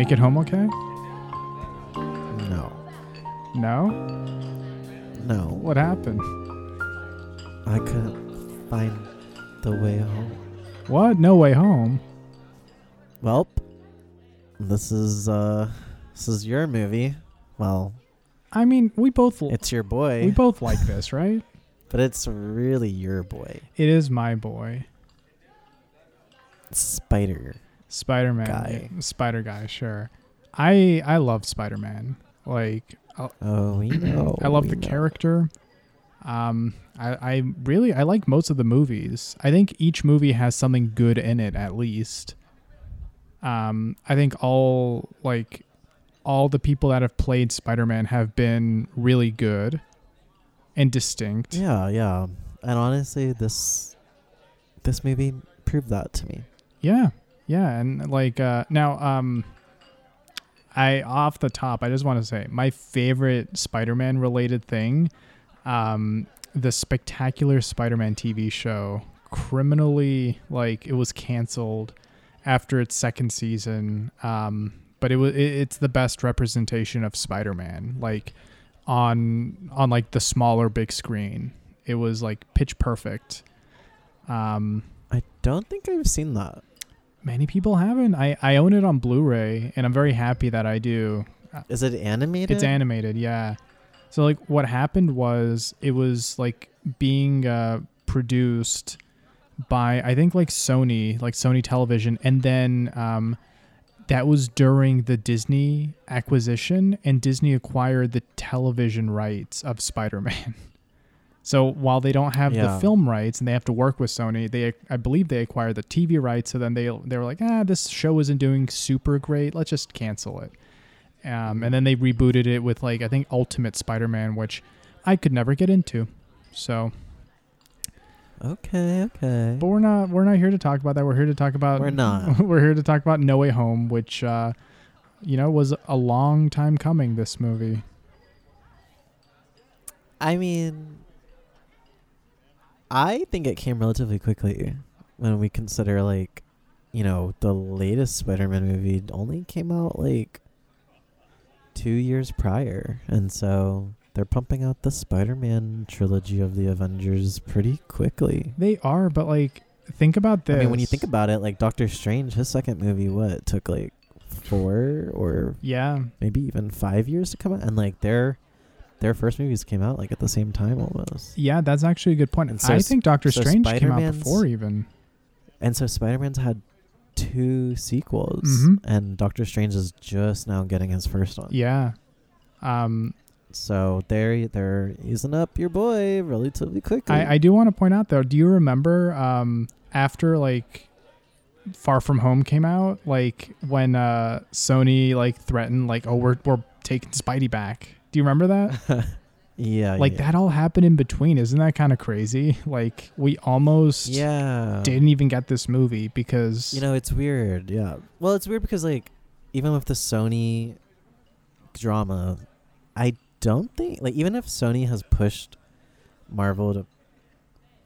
make it home okay? No. No? No. What happened? I couldn't find the way home. What? No way home. Well, this is uh this is your movie. Well, I mean, we both it's your boy, we both like this, right? but it's really your boy, It is my boy, Spider. Spider-Man. Guy. yeah, Spider guy, sure. I I love Spider-Man. Like I, Oh, we know. I love we the know. character. Um, I, I really I like most of the movies. I think each movie has something good in it at least. Um, I think all like all the people that have played Spider-Man have been really good and distinct. Yeah, yeah. And honestly, this this movie proved that to me. Yeah, yeah, and like uh, now, um, I off the top, I just want to say my favorite Spider-Man related thing, um, the Spectacular Spider-Man TV show, criminally like it was canceled after its second season. Um, but it was it, it's the best representation of Spider-Man, like on on like the smaller big screen. It was like pitch perfect. Um, I don't think I've seen that. Many people haven't. I, I own it on Blu-ray, and I'm very happy that I do. Is it animated? It's animated, yeah. So like, what happened was it was like being uh, produced by I think like Sony, like Sony Television, and then um, that was during the Disney acquisition, and Disney acquired the television rights of Spider-Man. So while they don't have Yeah. the film rights and they have to work with Sony, they I believe they acquired the TV rights. So then they they were like, ah, this show isn't doing super great. Let's just cancel it. Um, and then they rebooted it with like I think Ultimate Spider-Man, which I could never get into. So, Okay, okay. but we're not we're not here to talk about that. We're here to talk about We're not. we're here to talk about No Way Home, which uh, you know was a long time coming. This movie. I mean, I think it came relatively quickly when we consider like, you know, the latest Spider-Man movie only came out like two years prior, and so they're pumping out the Spider-Man trilogy of the Avengers pretty quickly. They are, but like think about this. I mean, when you think about it, like Doctor Strange, his second movie, what took like four or yeah, maybe even five years to come out, and like their their first movies came out like at the same time almost. yeah, that's actually a good point. And so I think Doctor so Strange came out before even. And so Spider-Man's had two sequels, Mhm. and Doctor Strange is just now getting his first one. Yeah. Um, So they're they're easing up your boy relatively quickly. I, I do want to point out though. Do you remember um, after like Far From Home came out, like when uh, Sony like threatened like, oh, we're we're taking Spidey back. Do you remember that? yeah, like yeah. that all happened in between. Isn't that kind of crazy? Like we almost Yeah. didn't even get this movie because You know, it's weird. Yeah. Well, it's weird because like even with the Sony drama, I don't think like even if Sony has pushed Marvel to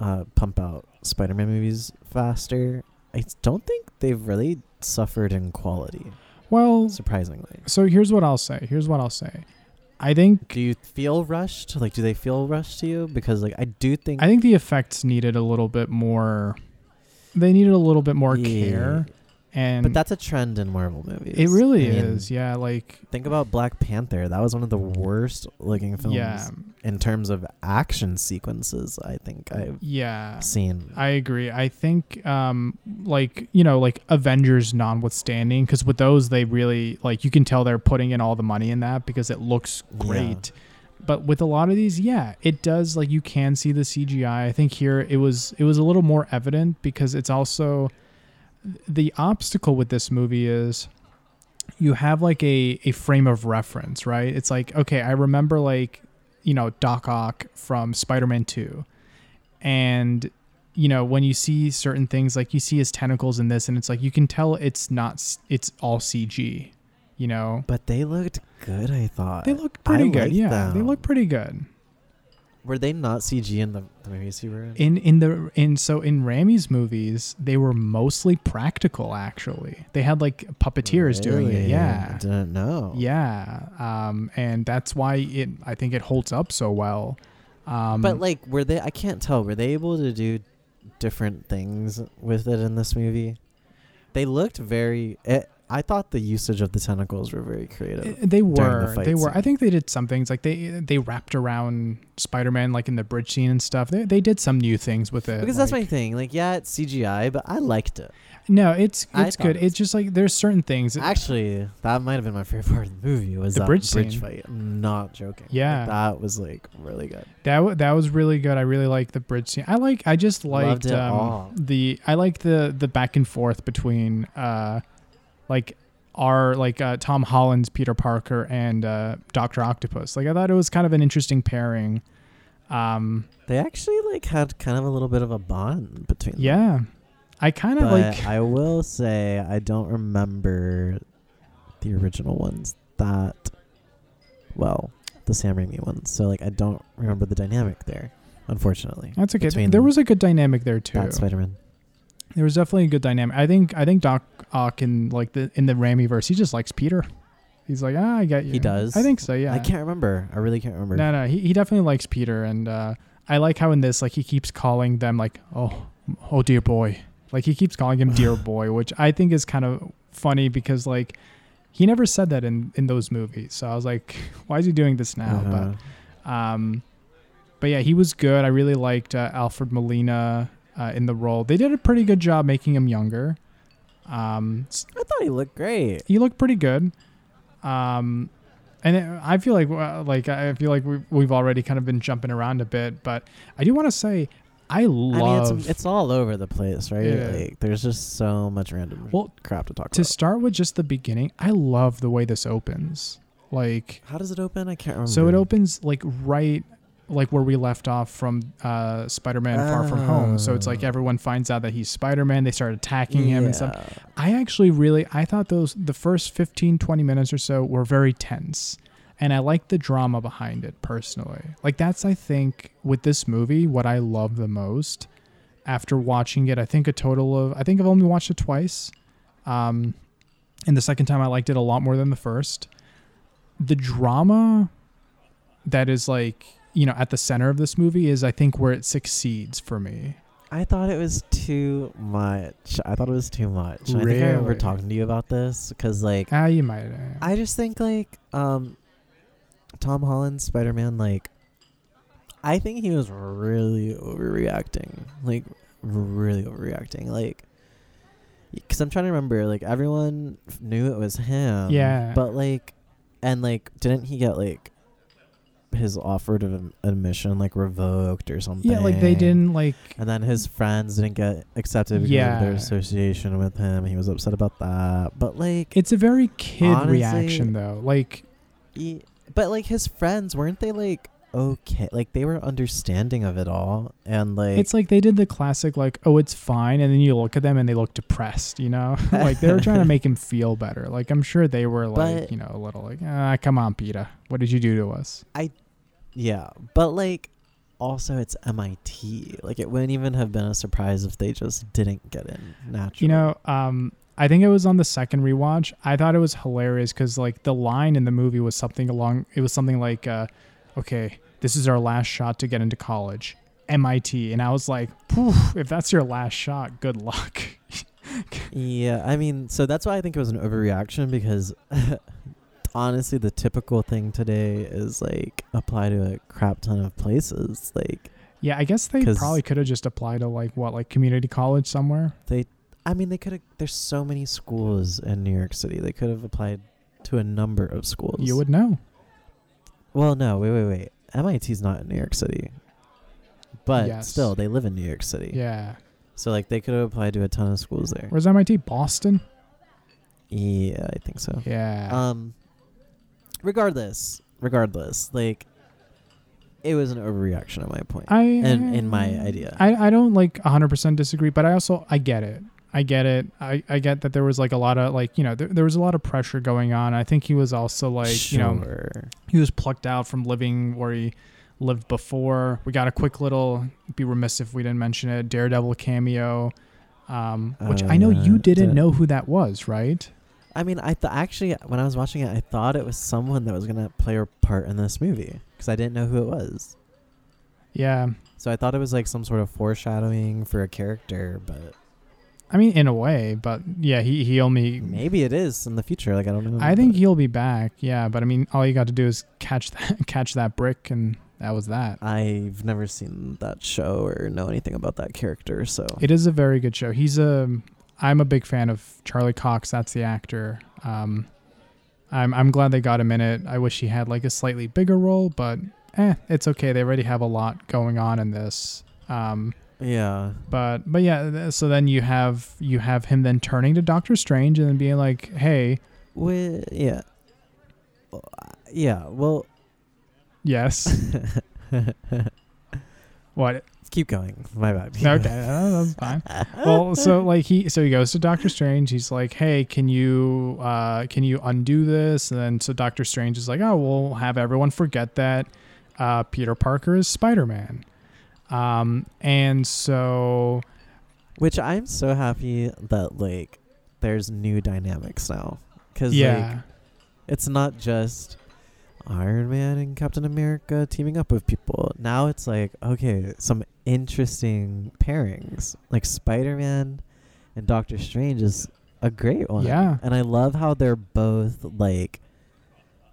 uh, pump out Spider-Man movies faster, I don't think they've really suffered in quality. well. Surprisingly, So here's what I'll say. Here's what I'll say. I think do you feel rushed? Like, do they feel rushed to you? Because like I do think I think the effects needed a little bit more. They needed a little bit more Yeah. care, and but that's a trend in Marvel movies. it really I mean, is. Yeah, like Think about Black Panther. That was one of the worst looking films yeah, in terms of action sequences. I think I've yeah. seen. I agree. I think, um, like you know, like Avengers, notwithstanding, because with those they really like you can tell they're putting in all the money in that because it looks Yeah. great. But with a lot of these, yeah, it does. Like you can see the CGI. I think here it was it was a little more evident because it's also the obstacle with this movie is you have like a a frame of reference, right? It's like okay, I remember like you know Doc Ock from Spider-Man Two, and you know when you see certain things like you see his tentacles in this, and it's like you can tell it's not it's all CG, you know. But they looked good. I thought They look pretty I good. Yeah, they look pretty good. Were they not CG in the, the movies you were in? in in the in so in Raimi's movies they were mostly practical actually they had like puppeteers doing it yeah I didn't know. yeah um and that's why it I think it holds up so well um But like, were they? I can't tell. Were they able to do different things with it in this movie? They looked very. It, I thought the usage of the tentacles were very creative. Uh, They were. fight they were. I think they did some things like they they wrapped around Spider-Man like in the bridge scene and stuff. They they did some new things with it. because that's my thing. Like, yeah, it's CGI, but I liked it. no. It's it's good. it It's just like there's certain things. Actually, that might have been my favorite part of the movie. Was The that bridge bridge, fight? I'm not joking. Like, Yeah. that was like really good. That w- that was really good. I really like the bridge scene. I like. I just liked it um, the. I like the the back and forth between uh, like our like uh, Tom Holland's Peter Parker and uh, Doctor Octopus. Like I thought it was kind of an interesting pairing. Um, They actually like had kind of a little bit of a bond between. them. yeah, I kind of like. I will say I don't remember the original ones that well, the Sam Raimi ones. So like I don't remember the dynamic there, unfortunately. That's okay. There was a good dynamic there too. That Spider Man. There was definitely a good dynamic. I think. I think Doc Ock in like the in the Raimi verse, he just likes Peter. He's like, ah, I get you. He does? I think so. Yeah. I can't remember. I really can't remember. No, no, he, he definitely likes Peter, and uh, I like how in this, like, he keeps calling them like, oh, oh, dear boy, like he keeps calling him dear boy, which I think is kind of funny because like he never said that in in those movies. So I was like, why is he doing this now? Uh-huh. But um, but yeah, he was good. I really liked uh, Alfred Molina uh, in the role. They did a pretty good job making him younger. Um, I thought he looked great. he looked pretty good. Um, and it, I feel like uh, like I feel like we've, we've already kind of been jumping around a bit, but I do want to say I love I mean, it's, it's all over the place, right? Yeah. Like, there's just so much random Well, crap to talk to about. start with just the beginning. I love the way this opens. Like How does it open? I can't remember. so, it opens like right like where we left off from uh, Spider-Man Far From Home. So it's like Oh. everyone finds out that he's Spider-Man. They start attacking him and stuff. I actually really I thought those the first 15 20 minutes or so were very tense and I like the drama behind it personally. Like that's I think with this movie what I love the most after watching it. I think a total of I think I've only watched it twice. Um and the second time I liked it a lot more than the first. The drama that is like, you know, at the center of this movie is I think where it succeeds for me. I thought it was too much. I thought it was too much. And I think I remember talking to you about this because, like, Ah, you might. I just think like um, Tom Holland Spider Man, like, I think he was really overreacting, like, really overreacting, like. Because I'm trying to remember, like everyone f- knew it was him. Yeah. But like, and like, didn't he get like his offer of admission like revoked or something? yeah, like they didn't like And then his friends didn't get accepted because Yeah. of their association with him. He was upset about that. But like, It's a very kid Honestly- reaction though. Like he, but like his friends weren't they like okay? Like they were understanding of it all, and like it's like they did the classic like, oh, it's fine, and then you look at them and they look depressed, you know? like they were trying to make him feel better. Like I'm sure they were like, But- you know, a little like, ah, come on, Peter, what did you do to us? Yeah, but like also it's MIT. Like it wouldn't even have been a surprise if they just didn't get in naturally. You know, um, I think it was on the second rewatch. I thought it was hilarious because like the line in the movie was something along. It was something like, uh, "Okay, this is our last shot to get into college, MIT," and I was like, "Poof, "If that's your last shot, good luck." Yeah, I mean, so that's why I think it was an overreaction because honestly, the typical thing today is like apply to a crap ton of places. Like, yeah, I guess they probably could have just applied to like what, like community college somewhere. They I mean, they could have. There's so many schools in New York City. They could have applied to a number of schools. You would know. Well, no, wait, wait, wait. MIT's not in New York City, but Yes. still, they live in New York City. Yeah. So like, they could have applied to a ton of schools there. Where's MIT? Boston. Yeah, I think so. Yeah. Um, regardless, regardless, like, it was an overreaction at my point. I in- in my idea. I, I don't like 100% disagree, but I also I get it. I get it. I, I get that there was like a lot of like, you know, there, there was a lot of pressure going on. I think he was also like, you know, he was plucked out from living where he lived before. We got a quick little. Be remiss if we didn't mention it. Daredevil cameo, um, which Oh, I know you didn't the- know who that was, right? I mean, I th- actually when I was watching it, I thought it was someone that was gonna play a part in this movie because I didn't know who it was. Yeah, So I thought it was like some sort of foreshadowing for a character, but I mean in a way, but yeah, he he only. maybe it is in the future. Like I don't know. I think he'll be back. Yeah, but I mean, all you got to do is catch that catch that brick, and that was that. I've never seen that show or know anything about that character, so It is a very good show. He's a. I'm a big fan of Charlie Cox. That's the actor. Um, I'm I'm glad they got him in it. I wish he had like a slightly bigger role, but eh, it's okay. They already have a lot going on in this. Um, yeah. but but yeah. So then you have you have him then turning to Doctor Strange and then being like, hey, Wi- yeah. Uh, Yeah. Well, yes, what? keep going. My bad. Okay, uh, that's fine. well so like he so he goes to doctor strange he's like hey can you uh can you undo this and then so doctor strange is like oh we'll have everyone forget that uh peter parker is spider-man um and so Which I'm so happy that like there's new dynamics now because like yeah it's not just Iron Man and Captain America teaming up with people. Now it's like okay, some interesting pairings like Spider Man and Doctor Strange is a great one. Yeah. and I love how they're both like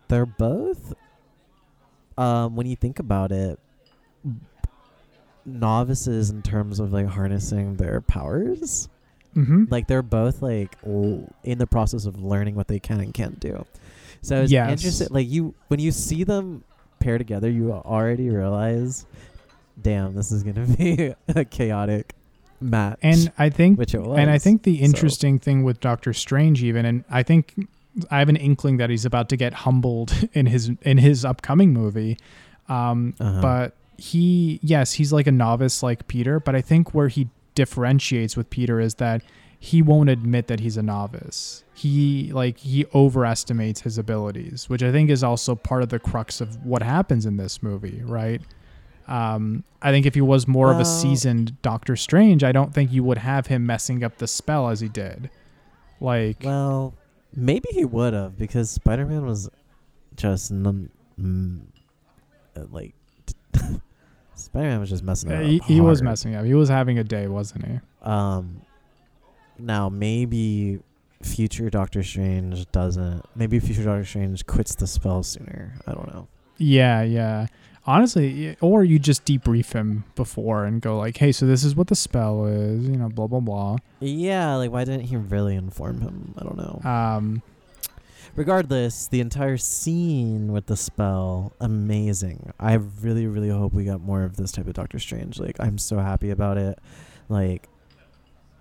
they're both um when you think about it novices in terms of like harnessing their powers mm-hmm. like they're both like l- in the process of learning what they can and can't do so it's Yes. interesting like you when you see them pair together you already realize damn this is gonna be a chaotic match and i think which it was and i think the so- interesting thing with doctor strange even and i think i have an inkling that he's about to get humbled in his in his upcoming movie um Uh-huh. but he yes he's like a novice like peter but i think where he differentiates with peter is that he won't admit that he's a novice. He like he overestimates his abilities which i think is also part of the crux of what happens in this movie right? Um i think if he was more of a seasoned doctor strange i don't think you would have him messing up the spell as he did. Like Well, maybe he would have because Spider Man was just num- mm, uh, like Spider Man was just messing up. he, he was messing up. He was having a day wasn't he? Um, now maybe future Doctor Strange doesn't. Maybe future Doctor Strange quits the spell sooner. I don't know. Yeah, yeah. Honestly, or you just debrief him before and go like, "Hey, so this is what the spell is," you know, blah blah blah. Yeah, like why didn't he really inform him? I don't know. Um, Regardless, the entire scene with the spell, amazing. I really, really hope we got more of this type of Doctor Strange. Like, I'm so happy about it. Like,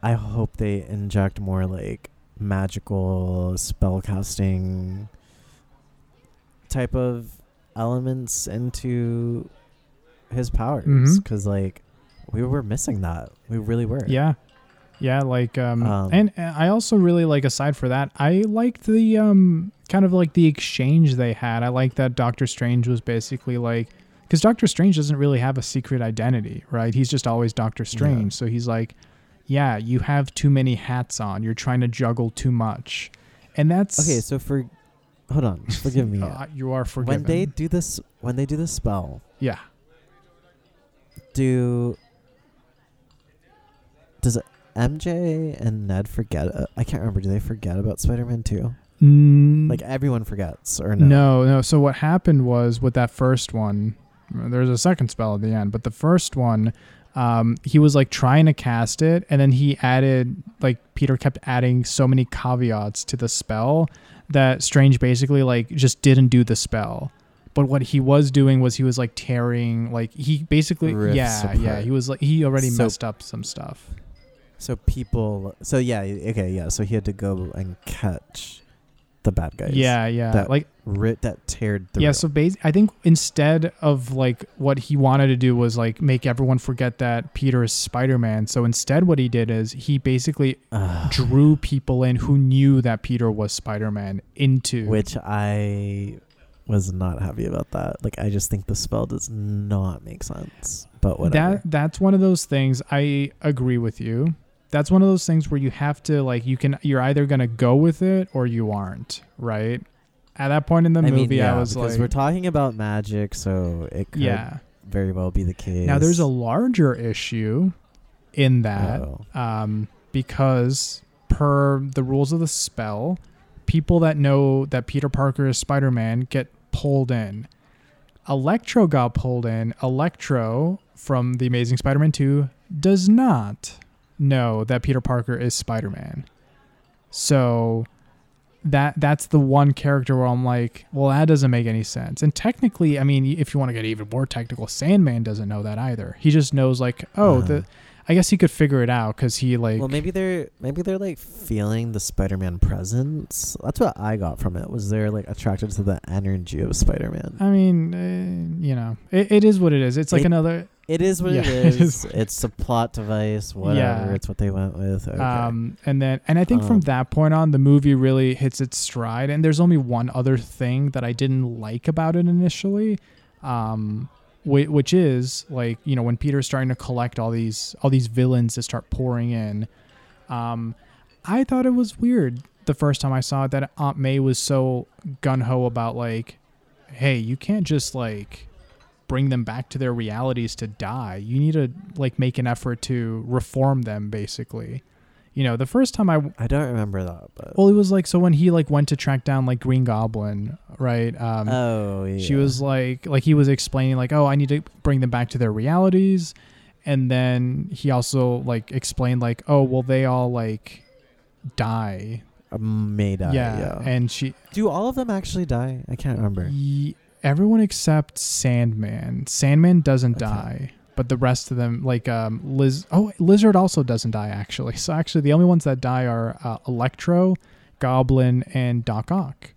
I hope they inject more like magical spell casting type of elements into his powers because like we were missing that we really were yeah, yeah. Like, um, Um, and, and I also really like. Aside for that, I liked the um, kind of like the exchange they had. I like that Doctor Strange was basically like, because Doctor Strange doesn't really have a secret identity, right? He's just always Doctor Strange. So he's like, yeah, you have too many hats on. You're trying to juggle too much, and that's okay so for hold on forgive me Uh, you are forgiven. when they do this when they do the spell yeah. do does mj and ned forget uh, i can't remember do they forget about spider-man too Mm, like everyone forgets or no no, no. So what happened was with that first one, there's a second spell at the end, but the first one, um, he was like trying to cast it, and then he added like Peter kept adding so many caveats to the spell that Strange basically like just didn't do the spell. But what he was doing was he was like tearing, like he basically, Riffs yeah, yeah, he was like he already So- messed up some stuff. so people so yeah okay yeah so he had to go and catch the bad guys Yeah, yeah, that like ri- that teared through Yeah, so bas- I think instead of like what he wanted to do was like make everyone forget that Peter is Spider-Man. So instead what he did is he basically drew people in who knew that Peter was Spider-Man into which I was not happy about that. Like I just think the spell does not make sense. But whatever. That that's one of those things I agree with you. That's one of those things where you have to like you can you're either gonna go with it or you aren't, right? At that point in the I movie, mean, yeah, I was like because like, we're talking about magic, so it could yeah. very well be the case. Now there's a larger issue in that Oh. um, because per the rules of the spell, people that know that Peter Parker is Spider-Man get pulled in. Electro got pulled in. Electro from the Amazing Spider-Man 2 does not know that Peter Parker is Spider-Man. So that that's the one character where I'm like, well, that doesn't make any sense. And technically, I mean, if you want to get even more technical, Sandman doesn't know that either. He just knows like, oh, Uh-huh. the I guess he could figure it out because he like well, maybe they're maybe they're like feeling the Spider-Man presence. That's what I got from it. Was they're like attracted to the energy of Spider-Man? I mean, uh, you know, it, it is what it is. It's like It- another. It is what Yeah, it it is. is. It's a plot device. Whatever. Yeah. It's what they went with. Okay. Um, and then, and I think from Um, that point on, the movie really hits its stride. And there's only one other thing that I didn't like about it initially, um, whi- which is like you know when Peter's starting to collect all these all these villains that start pouring in. Um, I thought it was weird the first time I saw it that Aunt May was so gun ho about like, hey, you can't just like bring them back to their realities to die. You need to like make an effort to reform them basically. You know, the first time I I don't remember that, but well it was like so when he like went to track down like Green Goblin, right? Um oh yeah. she was like like he was explaining like, "Oh, I need to bring them back to their realities." And then he also like explained like, "Oh, well they all like die." Um, may die. yeah. Yeah. And she Do all of them actually die? I can't remember. Ye- everyone except Sandman. Sandman doesn't die, but the rest of them, like um, Liz. Oh, Lizard also doesn't die actually. So actually, the only ones that die are uh, Electro, Goblin, and Doc Ock.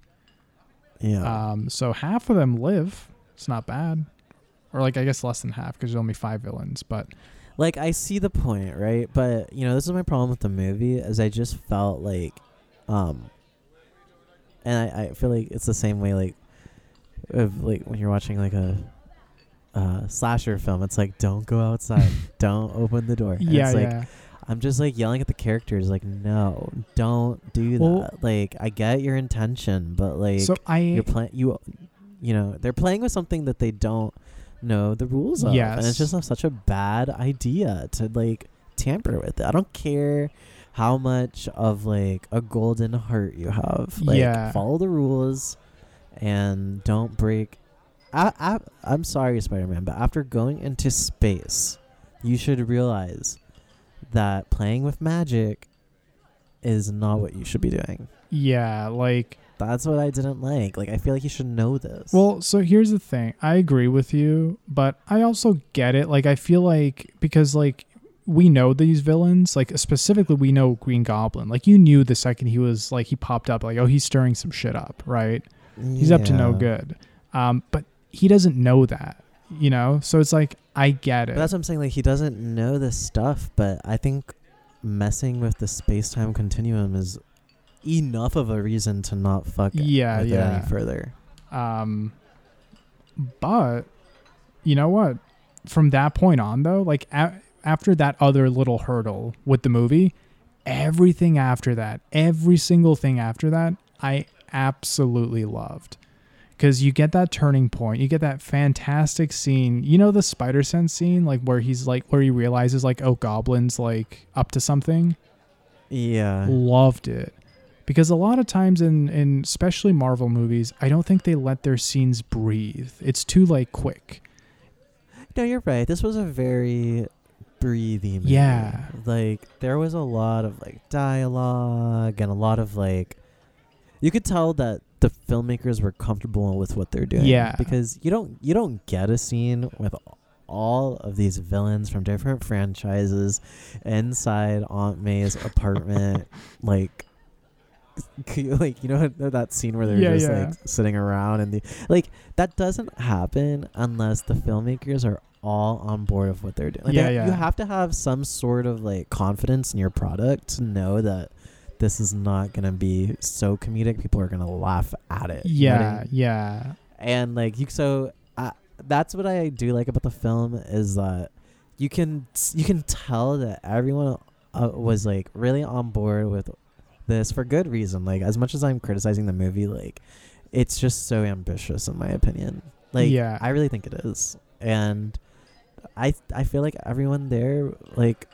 Yeah. Um, so half of them live. It's not bad, or like I guess less than half because there's only five villains. But like I see the point, right? But you know, this is my problem with the movie is I just felt like um and I, I feel like it's the same way like of like when you're watching like a uh slasher film, it's like don't go outside, don't open the door. And yeah, it's like yeah, I'm just like yelling at the characters like no, don't do Well- that. Like I get your intention, but like so I you're playing you you know they're playing with something that they don't know the rules of and it's just such a bad idea to like tamper with it i don't care how much of like a golden heart you have like Yeah. follow the rules and don't break I, I, i'm sorry spider-man but after going into space you should realize that playing with magic is not what you should be doing yeah, like that's what I didn't like. Like I feel like you should know this. Well, so here's the thing. I agree with you, but I also get it. Like I feel like because like we know these villains, like specifically we know Green Goblin. Like you knew the second he was like he popped up like oh he's stirring some shit up, right? He's up to no good. Um but he doesn't know that, you know? So it's like I get it. But that's what I'm saying. Like he doesn't know this stuff, but I think messing with the space time continuum is enough of a reason to not fuck Yeah, with it yeah. any further. Um, but you know what? From that point on, though, like a- after that other little hurdle with the movie, everything after that, every single thing after that, I absolutely loved. Because you get that turning point, you get that fantastic scene. You know the spider sense scene, like where he's like, where he realizes like, oh, goblins like up to something Yeah. loved it because a lot of times in in especially marvel movies i don't think they let their scenes breathe it's too like quick No, you're right. This was a very breathy movie. Yeah. Like there was a lot of like dialogue and a lot of like you could tell that the filmmakers were comfortable with what they're doing. Yeah. Because you don't you don't get a scene with all of these villains from different franchises inside Aunt May's apartment like like you know that scene where they're Yeah, just yeah. like sitting around and the like that doesn't happen unless the filmmakers are all on board of what they're doing. Like Yeah, yeah. You have to have some sort of like confidence in your product to know that this is not gonna be so comedic. People are gonna laugh at it. you know what I yeah mean? yeah and like you so uh, that's what I do like about the film is that you can you can tell that everyone uh, was like really on board with this for good reason. Like as much as I'm criticizing the movie, like it's just so ambitious in my opinion. Like Yeah. I really think it is, and I I feel like everyone there like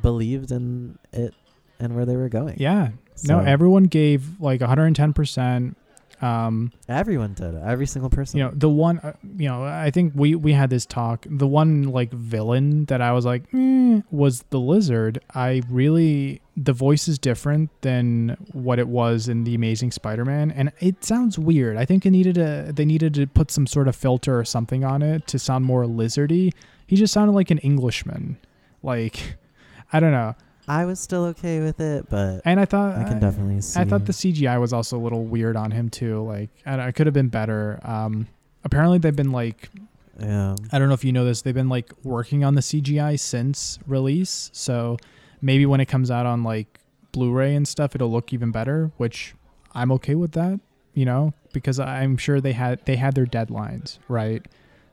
believed in it and where they were going. Yeah. So No, everyone gave like 110%. Um, everyone did. Every single person. you know, the one, uh, you know, I think we we had this talk. The one like villain that I was like, eh, was the lizard. I really the voice is different than what it was in the Amazing Spider-Man, and it sounds weird. I think it needed a they needed to put some sort of filter or something on it to sound more lizardy. He just sounded like an Englishman, like I don't know. I was still okay with it, but And I thought I can definitely see. I thought the CGI was also a little weird on him too. Like, I, I could have been better. Um, apparently they've been like, yeah. I don't know if you know this, they've been like working on the CGI since release. So maybe when it comes out on like Blu-ray and stuff, it'll look even better. Which I'm okay with that, you know, because I'm sure they had they had their deadlines, right?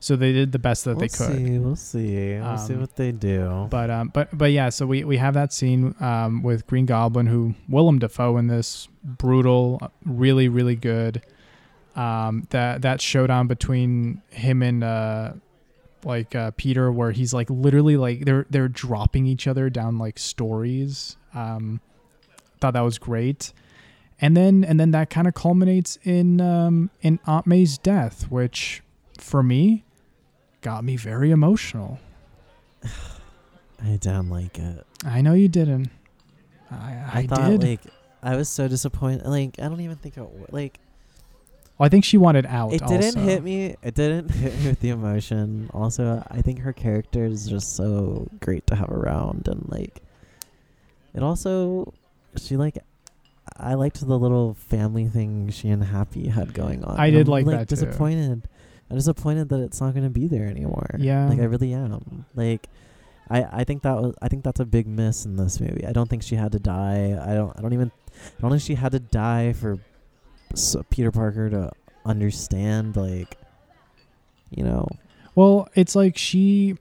So they did the best that they could. we'll they could. see. We'll see. We'll see Um, what they do. But um, but but yeah, so we we have that scene um with Green Goblin, who Willem Dafoe in this brutal, uh, really really good. Um, that that showdown between him and uh, like uh, Peter, where he's like literally like they're they're dropping each other down like stories. Um, thought that was great. And then and then that kind of culminates in um in Aunt May's death, which for me got me very emotional. I don't like it. I know you didn't. I, I, I, thought did. like I was so disappointed. Like I don't even think it like well, I think she wanted out. it didn't hit me. It didn't hit me with the emotion. Also, I think her character is just so great to have around, and like it also she like. I liked the little family thing she and Happy had going on. I did I'm, like that, too. I'm disappointed that it's not going to be there anymore. Yeah. like I really am. Like, I I think that was I think that's a big miss in this movie. I don't think she had to die. I don't I don't even I don't think she had to die for s Peter Parker to understand like, you know. Well, it's like she.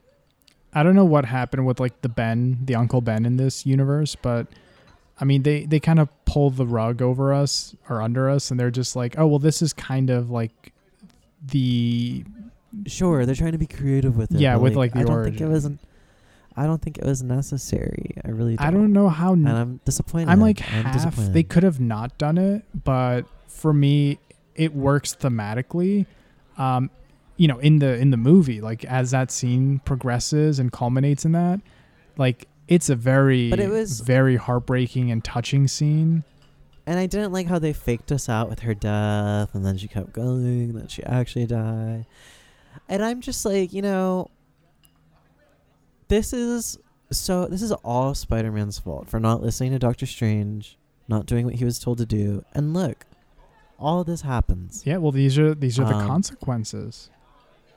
I don't know what happened with like the Ben, the Uncle Ben in this universe, but I mean they they kind of pull the rug over us or under us, and they're just like, oh well, this is kind of like the Sure, they're trying to be creative with it. Yeah, with, like, the I don't think it origin. wasn't. I don't think it was necessary. I really. Don't. I don't know how And I'm disappointed. I'm like I'm half. disappointed. They could have not done it, but for me, it works thematically. Um, you know, in the in the movie, like as that scene progresses and culminates in that, like it's a very, But it was- very heartbreaking and touching scene. And I didn't like how they faked us out with her death, and then she kept going, and then she actually died. And I'm just like, you know, this is so. This is all Spider-Man's fault for not listening to Doctor Strange, not doing what he was told to do. And look, all this happens. Yeah, well, these are these are the Um, consequences.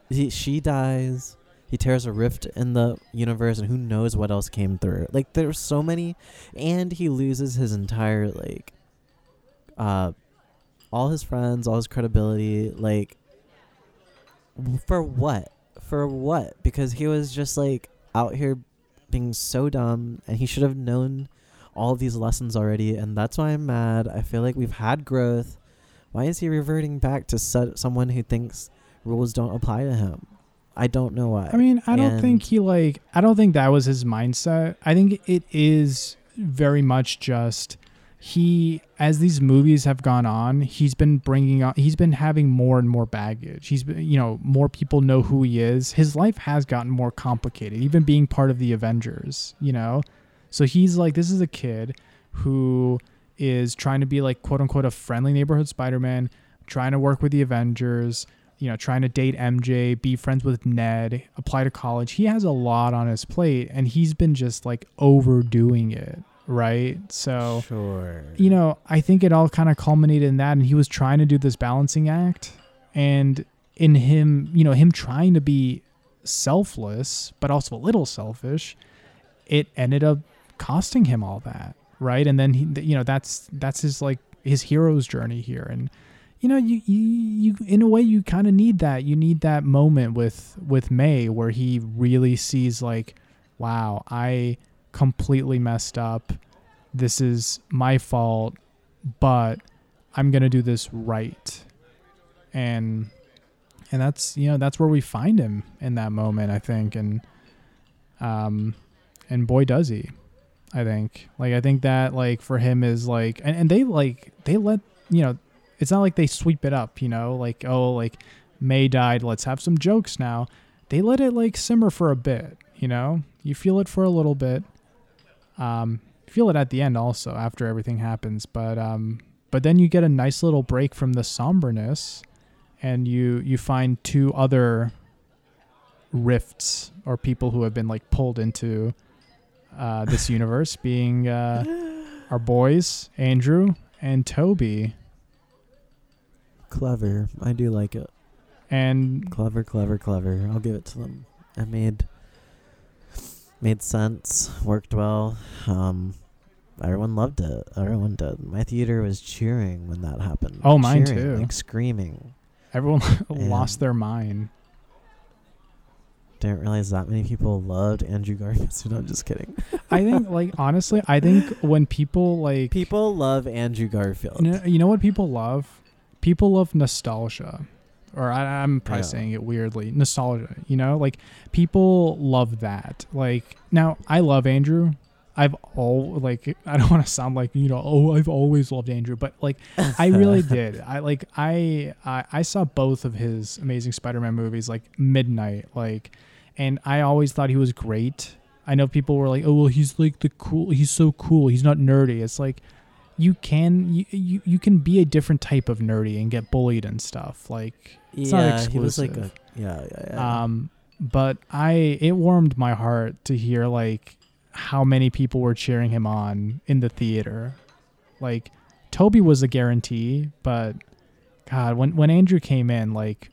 He, she dies. He tears a rift in the universe, and who knows what else came through. Like there's so many, and he loses his entire like, uh, all his friends, all his credibility. Like, for what? For what? Because he was just like out here being so dumb, and he should have known all these lessons already. And that's why I'm mad. I feel like we've had growth. Why is he reverting back to so- someone who thinks rules don't apply to him? I don't know why. I mean, I don't think he like. I don't think that was his mindset. I think it is very much just he as these movies have gone on he's been bringing on he's been having more and more baggage. He's been you know more people know who he is. His life has gotten more complicated even being part of the avengers you know? So he's like this is a kid who is trying to be like quote unquote a friendly neighborhood spider-man trying to work with the avengers you know trying to date mj be friends with ned apply to college. He has a lot on his plate and he's been just like overdoing it right so sure. you know, I think it all kind of culminated in that, and he was trying to do this balancing act, and in him, you know, him trying to be selfless but also a little selfish, it ended up costing him all that, right? And then he, you know, that's that's his like his hero's journey here, and you know you you, you in a way you kind of need that you need that moment with with may where he really sees like wow i completely messed up. This is my fault but i'm gonna do this right. And and that's you know that's where we find him in that moment i think. And um and boy does he i think. Like i think that like for him is like and, and they like they let you know it's not like they sweep it up you know like oh like may died let's have some jokes now. They let it like simmer for a bit you know? You feel it for a little bit um feel it at the end also after everything happens but um but then you get a nice little break from the somberness and you you find two other rifts or people who have been like pulled into uh, this universe being uh, our boys andrew and tobey Clever. I do like it. and Clever, clever, clever. I'll give it to them. I made made sense. Worked well. Um, everyone loved it. Everyone did. My theater was cheering when that happened. Oh, mine Cheering, too. Like screaming. everyone lost their mind Didn't realize that many people loved Andrew Garfield. So no, I'm just kidding. i think like honestly i think when people like People love Andrew Garfield. You know, you know what people love? People love nostalgia. Or I, I'm probably Yeah. saying it weirdly. Nostalgia, you know? Like people love that. Like now I love Andrew. I've all like I don't want to sound like, you know, oh, I've always loved Andrew, but like I really did. I like I, I I saw both of his Amazing Spider-Man movies like midnight like and I always thought he was great. I know people were like, "Oh, well, he's like the cool. He's so cool. He's not nerdy." It's like you can you, you you can be a different type of nerdy and get bullied and stuff. Like It's not yeah, he was like a yeah, yeah, yeah. um but I it warmed my heart to hear like how many people were cheering him on in the theater. Like Tobey was a guarantee, but god, when when Andrew came in like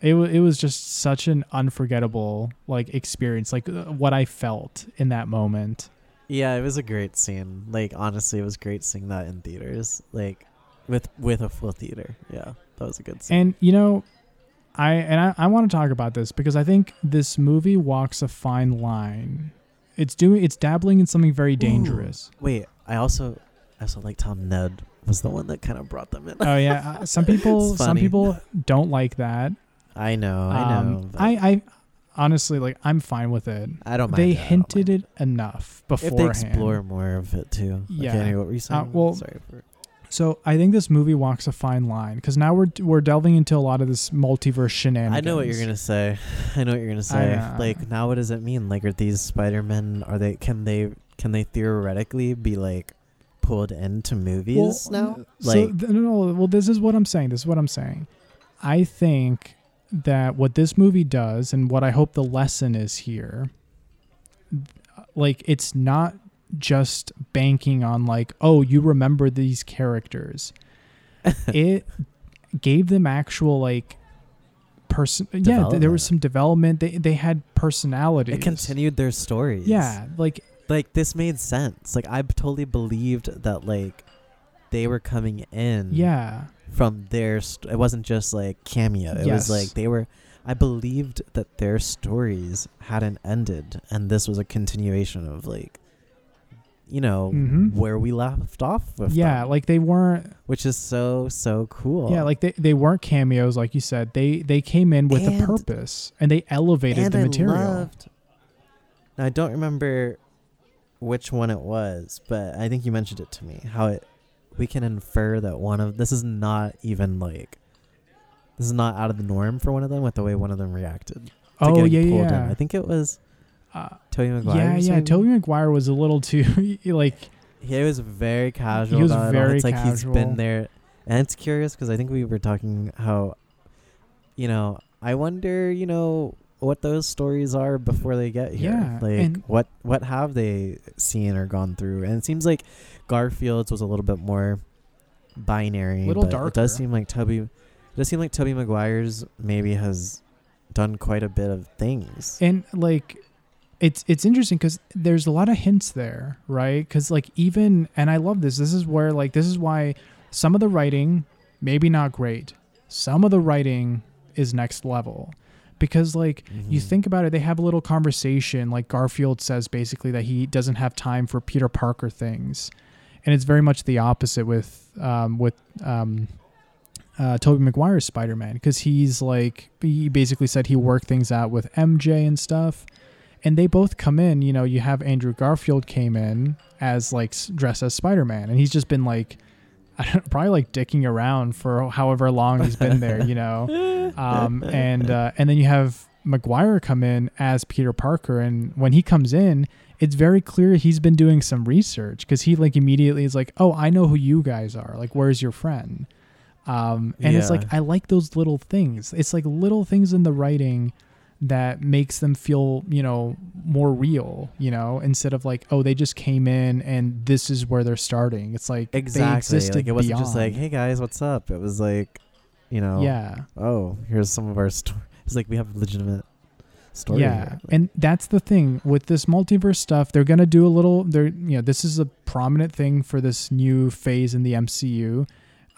it wa it was just such an unforgettable like experience like uh, what I felt in that moment. Yeah, it was a great scene. Like honestly, it was great seeing that in theaters. Like with with a full theater. Yeah, that was a good scene. And you know, I and I, I want to talk about this because I think this movie walks a fine line. It's doing it's dabbling in something very dangerous. Wait, I also I also liked how Ned was the one that kind of brought them in. Oh yeah, uh, some people some people don't like that. I know, I know. Um, I I honestly like I'm fine with it. I don't mind. They it, hinted it enough beforehand. If they explore more of it too. Yeah. Anyway, what were you saying? well, Sorry for So I think this movie walks a fine line because now we're we're delving into a lot of this multiverse shenanigans. I know what you're gonna say. I know what you're gonna say. know. Like now, what does it mean? Like, are these Spider-Men? Are they? Can they? Can they theoretically be like pulled into movies now? Like, so th- no, no, well, this is what I'm saying. This is what I'm saying. I think that what this movie does, and what I hope the lesson is here, like it's not just banking on like, oh, you remember these characters. it gave them actual like person. Yeah, there was some development. They they had personalities. it continued their stories. Yeah, like like this made sense. Like I totally believed that like they were coming in. yeah. From their, st- it wasn't just like cameo. It Yes. was like they were. I believed that their stories hadn't ended, and this was a continuation of like, you know, Mhm. where we left off with Yeah, them, like they weren't which is so so cool. Yeah, like they, they weren't cameos, like you said. They they came in with a purpose and they elevated and the I material. loved. Now I don't remember which one it was, but I think you mentioned it to me. How it we can infer that one of this is not even like this is not out of the norm for one of them with the way one of them reacted. to oh yeah, pulled in. yeah. I think it was Uh, Tobey Maguire. yeah, yeah. Tobey Maguire was a little too like He was very casual. He was about it very It's like he's casual. been there, and it's curious because I think we were talking how, you know, I wonder, you know, what those stories are before they get here. Yeah, like what what have they seen or gone through? And it seems like Garfield's was a little bit more binary. Little but It does seem like Tobey. It does seem like Tobey Maguire's maybe has done quite a bit of things. and like it's it's interesting because there's a lot of hints there, right? Because like even and I love this. This is where like this is why some of the writing maybe not great. Some of the writing is next level. Because like you Mhm. think about it, they have a little conversation. Like Garfield says basically that he doesn't have time for Peter Parker things, and it's very much the opposite with um, with um, uh, Tobey Maguire's Spider Man because he's like he basically said he worked things out with MJ and stuff, and they both come in. You know, you have Andrew Garfield came in as like dressed as Spider Man, and he's just been like. I don't, probably like dicking around for however long he's been there, you know um, and uh, and then you have Maguire come in as Peter Parker, and when he comes in, it's very clear he's been doing some research because he like immediately is like, "Oh, I know who you guys are. Like, where's your friend?" Um, and it's like I like those little things. It's like little things in the writing that makes them feel you know more real you know instead of like oh they just came in and this is where they're starting it's like they exactly. existed Like it wasn't just like, "Hey guys, what's up?" It was like, you know, yeah Oh, here's some of our stories. It's like we have legitimate story. Yeah, here. and that's the thing with this multiverse stuff. They're gonna do a little. They're you know this is a prominent thing for this new phase in the MCU.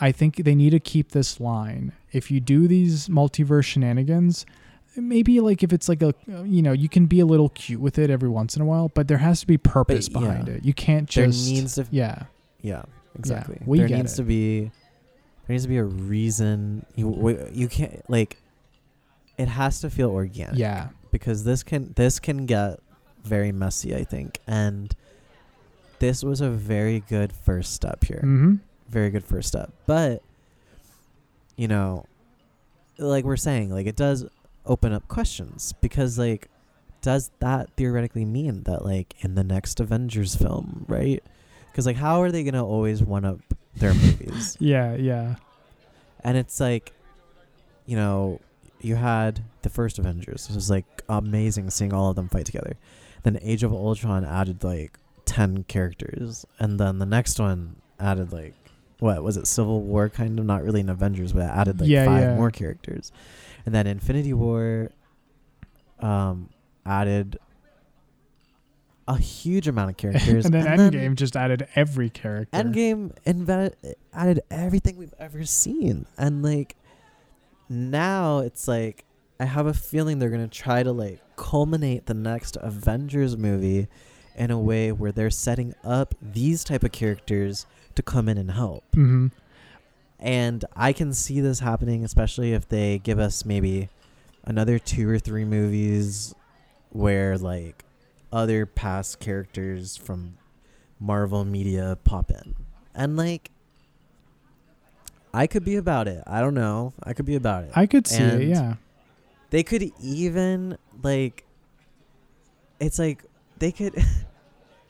I think they need to keep this line. If you do these multiverse shenanigans, maybe like if it's like a you know you can be a little cute with it every once in a while, but there has to be purpose yeah. behind it. You can't there just needs to. yeah Yeah, exactly. we there needs it. to be. There needs to be a reason. You you can't like. It has to feel organic. yeah because this can this can get very messy i think and this was a very good first step here mm-hmm. very good first step but you know like we're saying like it does open up questions because like does that theoretically mean that like in the next avengers film right? Because like how are they gonna always one up their movies? Yeah yeah. And it's like you know you had the first avengers. It was like amazing seeing all of them fight together. Then age of ultron added like 10 characters. And then the next one added like what was it civil war kind of not really an avengers but it added like Yeah, five yeah. more characters and then infinity war um added a huge amount of characters and then Endgame just added every character. Endgame invented added everything we've ever seen, and like now it's like I have a feeling they're gonna try to like culminate the next Avengers movie in a way where they're setting up these type of characters to come in and help. hmm And I can see this happening, especially if they give us maybe another two or three movies where like other past characters from Marvel media pop in. And like I could be about it. I don't know. I could be about it. I could see it. Yeah. they could even like it's like they could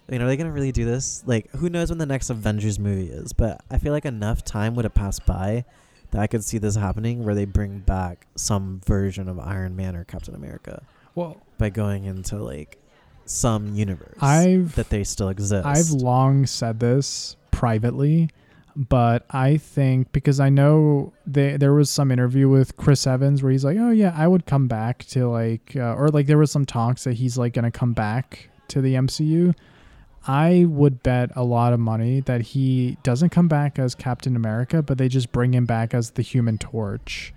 you mean, are they gonna really do this? Like who knows when the next Avengers movie is, but I feel like enough time would have passed by that I could see this happening where they bring back some version of Iron Man or Captain America Well, by going into like some universe I've that they still exist. I've long said this privately, but I think because I know they, there was some interview with Chris Evans where he's like, "Oh yeah, I would come back to like," uh, or like there was some talks that he's like gonna come back to the MCU. I would bet a lot of money that he doesn't come back as Captain America, but they just bring him back as the Human Torch.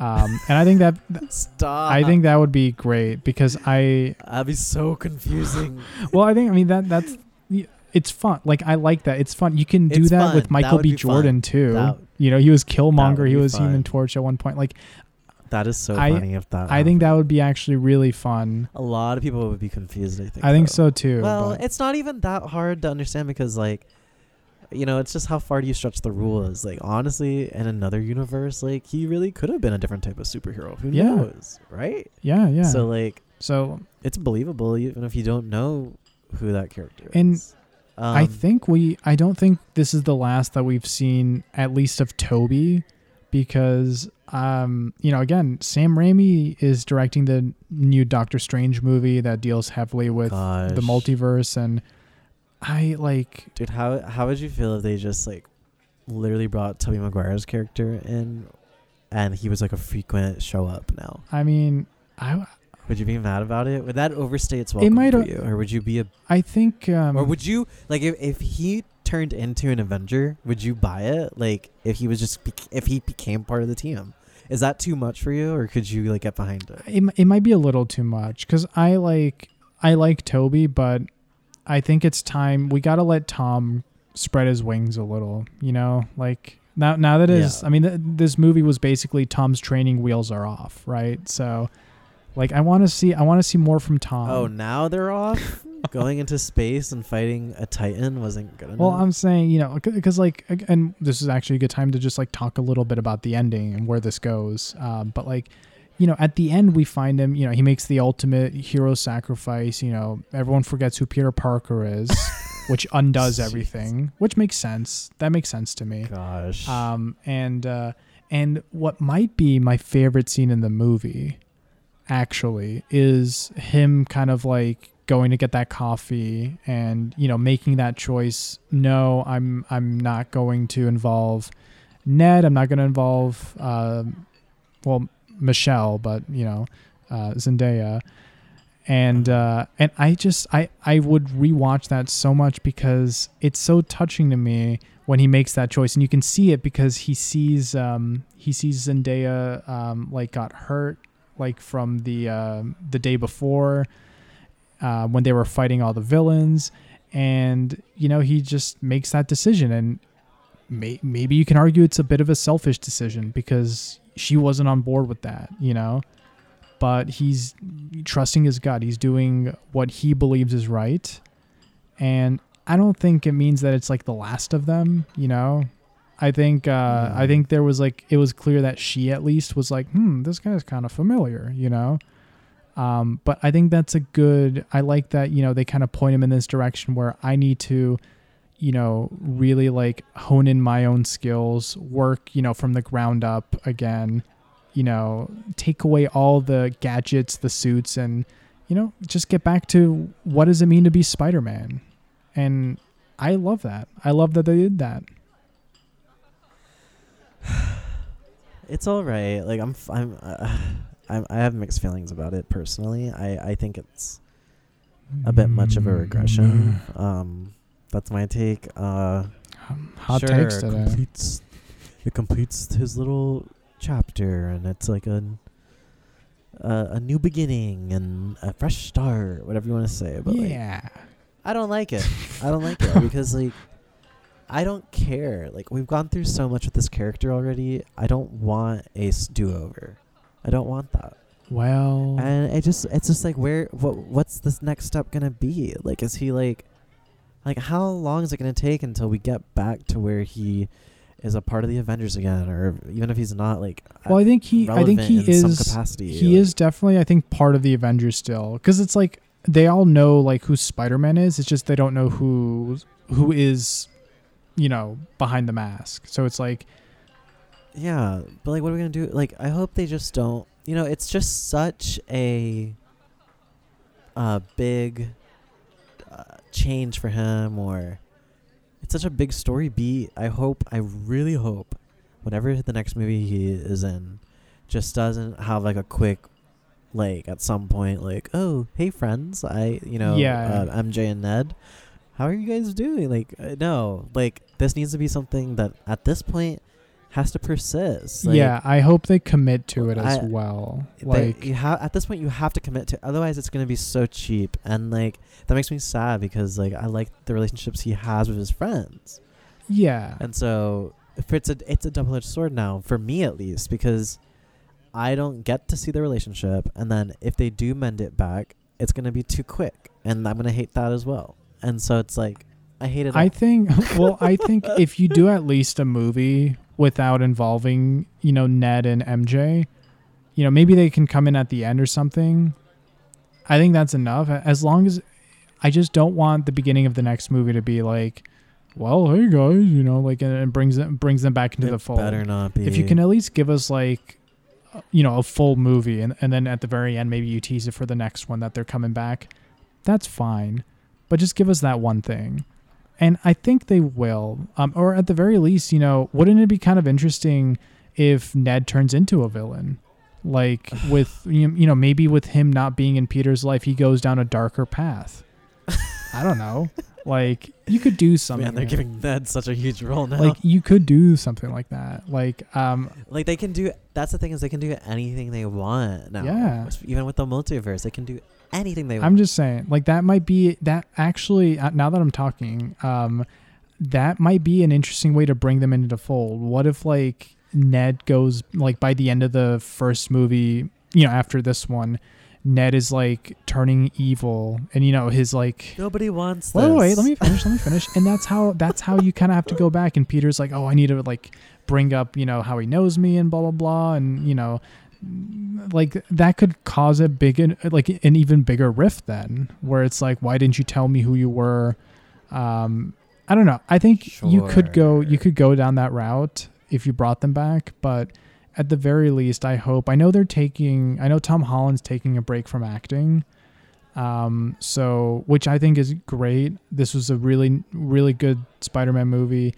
Um, and I think that Stop. I think that would be great because I that'd be so confusing. well, I think I mean that that's it's fun. Like I like that. It's fun. You can do It's that fun. with Michael would B. Jordan fun. too. That- you know, he was Killmonger. He was Human. Torch at one point. Like that is so I- funny if that I think that would be actually really fun. a lot of people would be confused, I think. I think though. so too. Well, it's not even that hard to understand because, like, you know, it's just how far do you stretch the rules? Like, honestly, in another universe, like, he really could have been a different type of superhero. Who Yeah. knows, right? yeah, yeah. So, like, So, it's believable even if you don't know who that character And is. Um, I think we. I don't think this is the last that we've seen, at least of Tobey, because um, you know, again, Sam Raimi is directing the new Doctor Strange movie that deals heavily with the multiverse, and I like Dude, how how would you feel if they just like literally brought Tobey Maguire's character in, and he was like a frequent show up now? I mean, I Would you be mad about it? Would that overstay its welcome might for you, or would you be a I think um, or would you like if, if he turned into an Avenger, would you buy it? Like if he was just bec- if he became part of the team, is that too much for you, or could you like get behind it? it, it might be a little too much because I like I like Tobey, but I think it's time we got to let Tom spread his wings a little. You know, like now now that is Yeah. I mean th- this movie was basically Tom's training wheels are off, right? So like I want to see I want to see more from Tom. Oh, now they're off. Going into space and fighting a Titan wasn't good enough. Well, I'm saying, you know, because like, and this is actually a good time to just like talk a little bit about the ending and where this goes. Um, but like, you know, at the end, we find him, you know, he makes the ultimate hero sacrifice. You know, everyone forgets who Peter Parker is, which undoes Jeez. everything, which makes sense. That makes sense to me. Gosh. Um, and, uh, and what might be my favorite scene in the movie actually is him kind of like going to get that coffee and you know making that choice no i'm i'm not going to involve ned. I'm not going to involve uh, well michelle but you know uh, zendaya. And uh, and I just I I would rewatch that so much because it's so touching to me when he makes that choice, and you can see it because he sees um, he sees Zendaya um, like got hurt like from the uh, the day before uh, when they were fighting all the villains, and you know he just makes that decision, and may- maybe you can argue it's a bit of a selfish decision because she wasn't on board with that, you know but he's trusting his gut. He's doing what he believes is right. And I don't think it means that it's like the last of them, you know? I think uh I Mm. think there was like it was clear that she at least was like, "Hmm, this guy's kind of familiar," you know? Um but I think that's a good I like that, you know, they kind of point him in this direction where I need to you know, really like hone in my own skills, work, you know, from the ground up again, you know, take away all the gadgets, the suits, and, you know, just get back to what does it mean to be Spider Man? And I love that. I love that they did that. it's all right. Like I'm, f- I'm, uh, I'm, I have mixed feelings about it personally. I, I think it's a bit much of a regression. Um, that's my take. Uh, Hot sure, takes it today. completes, it completes his little chapter, and it's like a, a, a new beginning and a fresh start, whatever you want to say. But like, yeah. I don't like it. I don't like it because like I don't care. Like we've gone through so much with this character already. I don't want a do over. I don't want that. well, And it just it's just like where what what's this next step gonna be? Like is he like like how long is it gonna take until we get back to where he is a part of the Avengers again, or even if he's not like well, I think he, I think he is, capacity. he like- is definitely, I think, part of the Avengers still, because it's like they all know like who Spider Man is. It's just they don't know who who is, you know, behind the mask. So it's like, Yeah, but like, what are we gonna do? Like, I hope they just don't. You know, it's just such a, uh, big, uh, change for him, or it's such a big story beat. I hope, I really hope, whatever the next movie he is in, just doesn't have like a quick, like at some point, like, oh, hey friends, I, you know, Yeah. uh, MJ and Ned. How are you guys doing? Like, uh, no, like this needs to be something that at this point has to persist. Like, yeah, I hope they commit to it as I- well. they- Like, you have at this point you have to commit to. Otherwise, it's gonna be so cheap, and like that makes me sad because like I like the relationships he has with his friends, yeah, and so if it's a it's a double edged sword now for me at least because I don't get to see the relationship, and then if they do mend it back, it's gonna be too quick, and I'm gonna hate that as well. And so it's like I hate it. I think. Well, I think if you do at least a movie without involving, you know, Ned and MJ, you know, maybe they can come in at the end or something. I think that's enough. As long as I just don't want the beginning of the next movie to be like, well, hey guys, you know, like and brings them brings them back into It the fold. better not be. If you can at least give us like, you know, a full movie, and and then at the very end maybe you tease it for the next one that they're coming back, that's fine. But just give us that one thing. And I think they will. Um, or at the very least, you know, wouldn't it be kind of interesting if Ned turns into a villain? Like with you you know maybe with him not being in Peter's life, he goes down a darker path. I don't know. Like you could do something. Man, they're giving Ned such a huge role now. like you could do something like that. Like um Like they can do. That's the thing is they can do anything they want now. Yeah. Even with the multiverse, they can do anything they want. I'm just saying, like that might be that actually. Uh, now that I'm talking, um, that might be an interesting way to bring them into the fold. What if like Ned goes like by the end of the first movie, you know, after this one, Ned is like turning evil, and you know his like. Nobody wants this. Wait, wait, let me finish. Let me finish. And that's how that's how you kind of have to go back. And Peter's like, oh, I need to like bring up, you know, how he knows me and blah blah blah, and you know, like that could cause a big, like an even bigger rift then, where it's like, why didn't you tell me who you were? Um, I don't know. I think you could go, you could go down that route if you brought them back, but at the very least, I hope. I know they're taking. I know Tom Holland's taking a break from acting. Um, so which I think is great. This was a really, really good Spider-Man movie.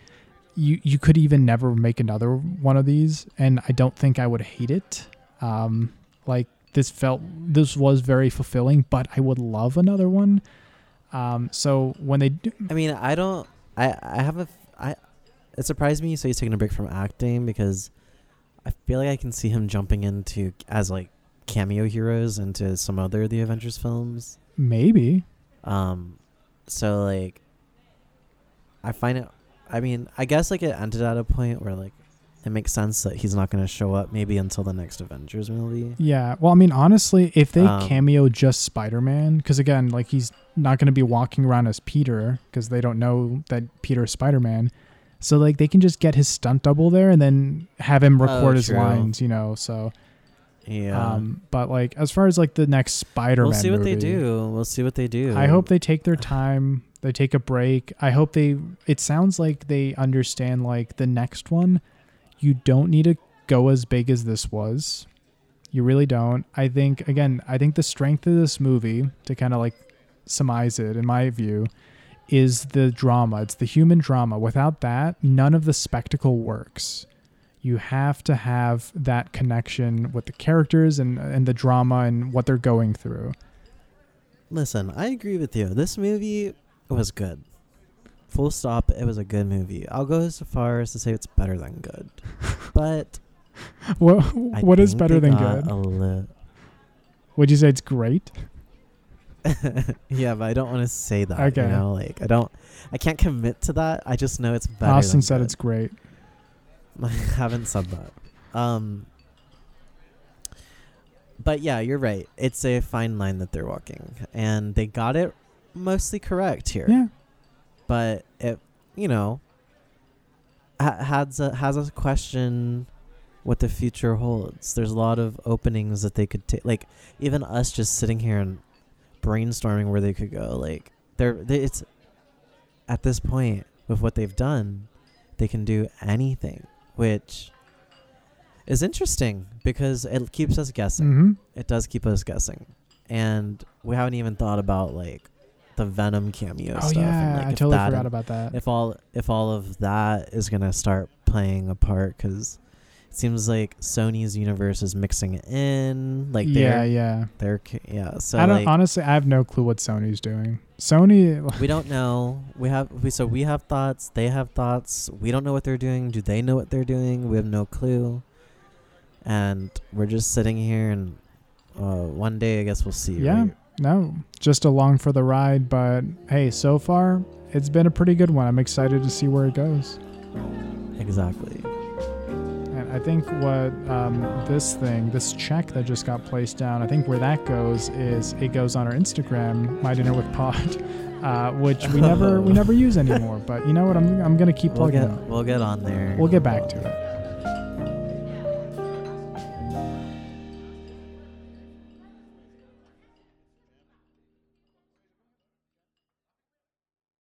You you could even never make another one of these, and I don't think I would hate it. Um, like this felt this was very fulfilling, but I would love another one. Um, so when they do, I mean, I don't. I I have a. f- I. It surprised me you say he's taking a break from acting because I feel like I can see him jumping into as like cameo heroes into some other the Avengers films. maybe Um, so like, I find it. I mean, I guess like it ended at a point where like it makes sense that he's not going to show up maybe until the next Avengers movie. Yeah. Well, I mean, honestly, if they Um, cameo just Spider Man, because again, like he's not going to be walking around as Peter because they don't know that Peter's Spider Man. So, like, they can just get his stunt double there and then have him record his Oh, true. lines, you know? So, Yeah. um, but like, as far as like the next Spider Man we'll see what they do. We'll see what they do. I hope they take their time. They take a break. I hope they. It sounds like they understand. Like the next one, you don't need to go as big as this was. You really don't. I think again. I think the strength of this movie, to kind of like surmise it, in my view, is the drama. It's the human drama. Without that, none of the spectacle works. You have to have that connection with the characters and and the drama and what they're going through. Listen, I agree with you. This movie was good. Full stop. It was a good movie. I'll go as far as to say it's better than good. But What what is better than good? Would you say it's great? yeah, but I don't want to say that. Okay. You know, like I don't. I can't commit to that. I just know it's better. Austin said good. it's great. I haven't said that. Um. But yeah, you're right. It's a fine line that they're walking, and they got it mostly correct here. Yeah. But it you know ha- has a has a question what the future holds. There's a lot of openings that they could take like even us just sitting here and brainstorming where they could go like they're they, it's at this point with what they've done they can do anything which is interesting because it keeps us guessing. Mm-hmm. it does keep us guessing. And we haven't even thought about like the venom cameo Oh stuff and, yeah, like, I totally that forgot about that. if all if all of that is gonna start playing a part because it seems like Sony's universe is mixing it in like yeah, they're yeah. they're yeah so I don't like honestly. I have no clue what Sony's doing. Sony. we don't know we have we so we have thoughts they have thoughts we don't know what they're doing do they know what they're doing we have no clue and we're just sitting here and uh, one day I guess we'll see Yeah. right? No, just along for the ride. But hey, so far it's been a pretty good one. I'm excited to see where it goes. exactly And I think what um, this thing, this check that just got placed down, I think where that goes is it goes on our Instagram, my dinner with pod, uh, which we never we never use anymore. But you know what? I'm I'm gonna keep we'll plugging get it. we'll get on there We'll get back to it.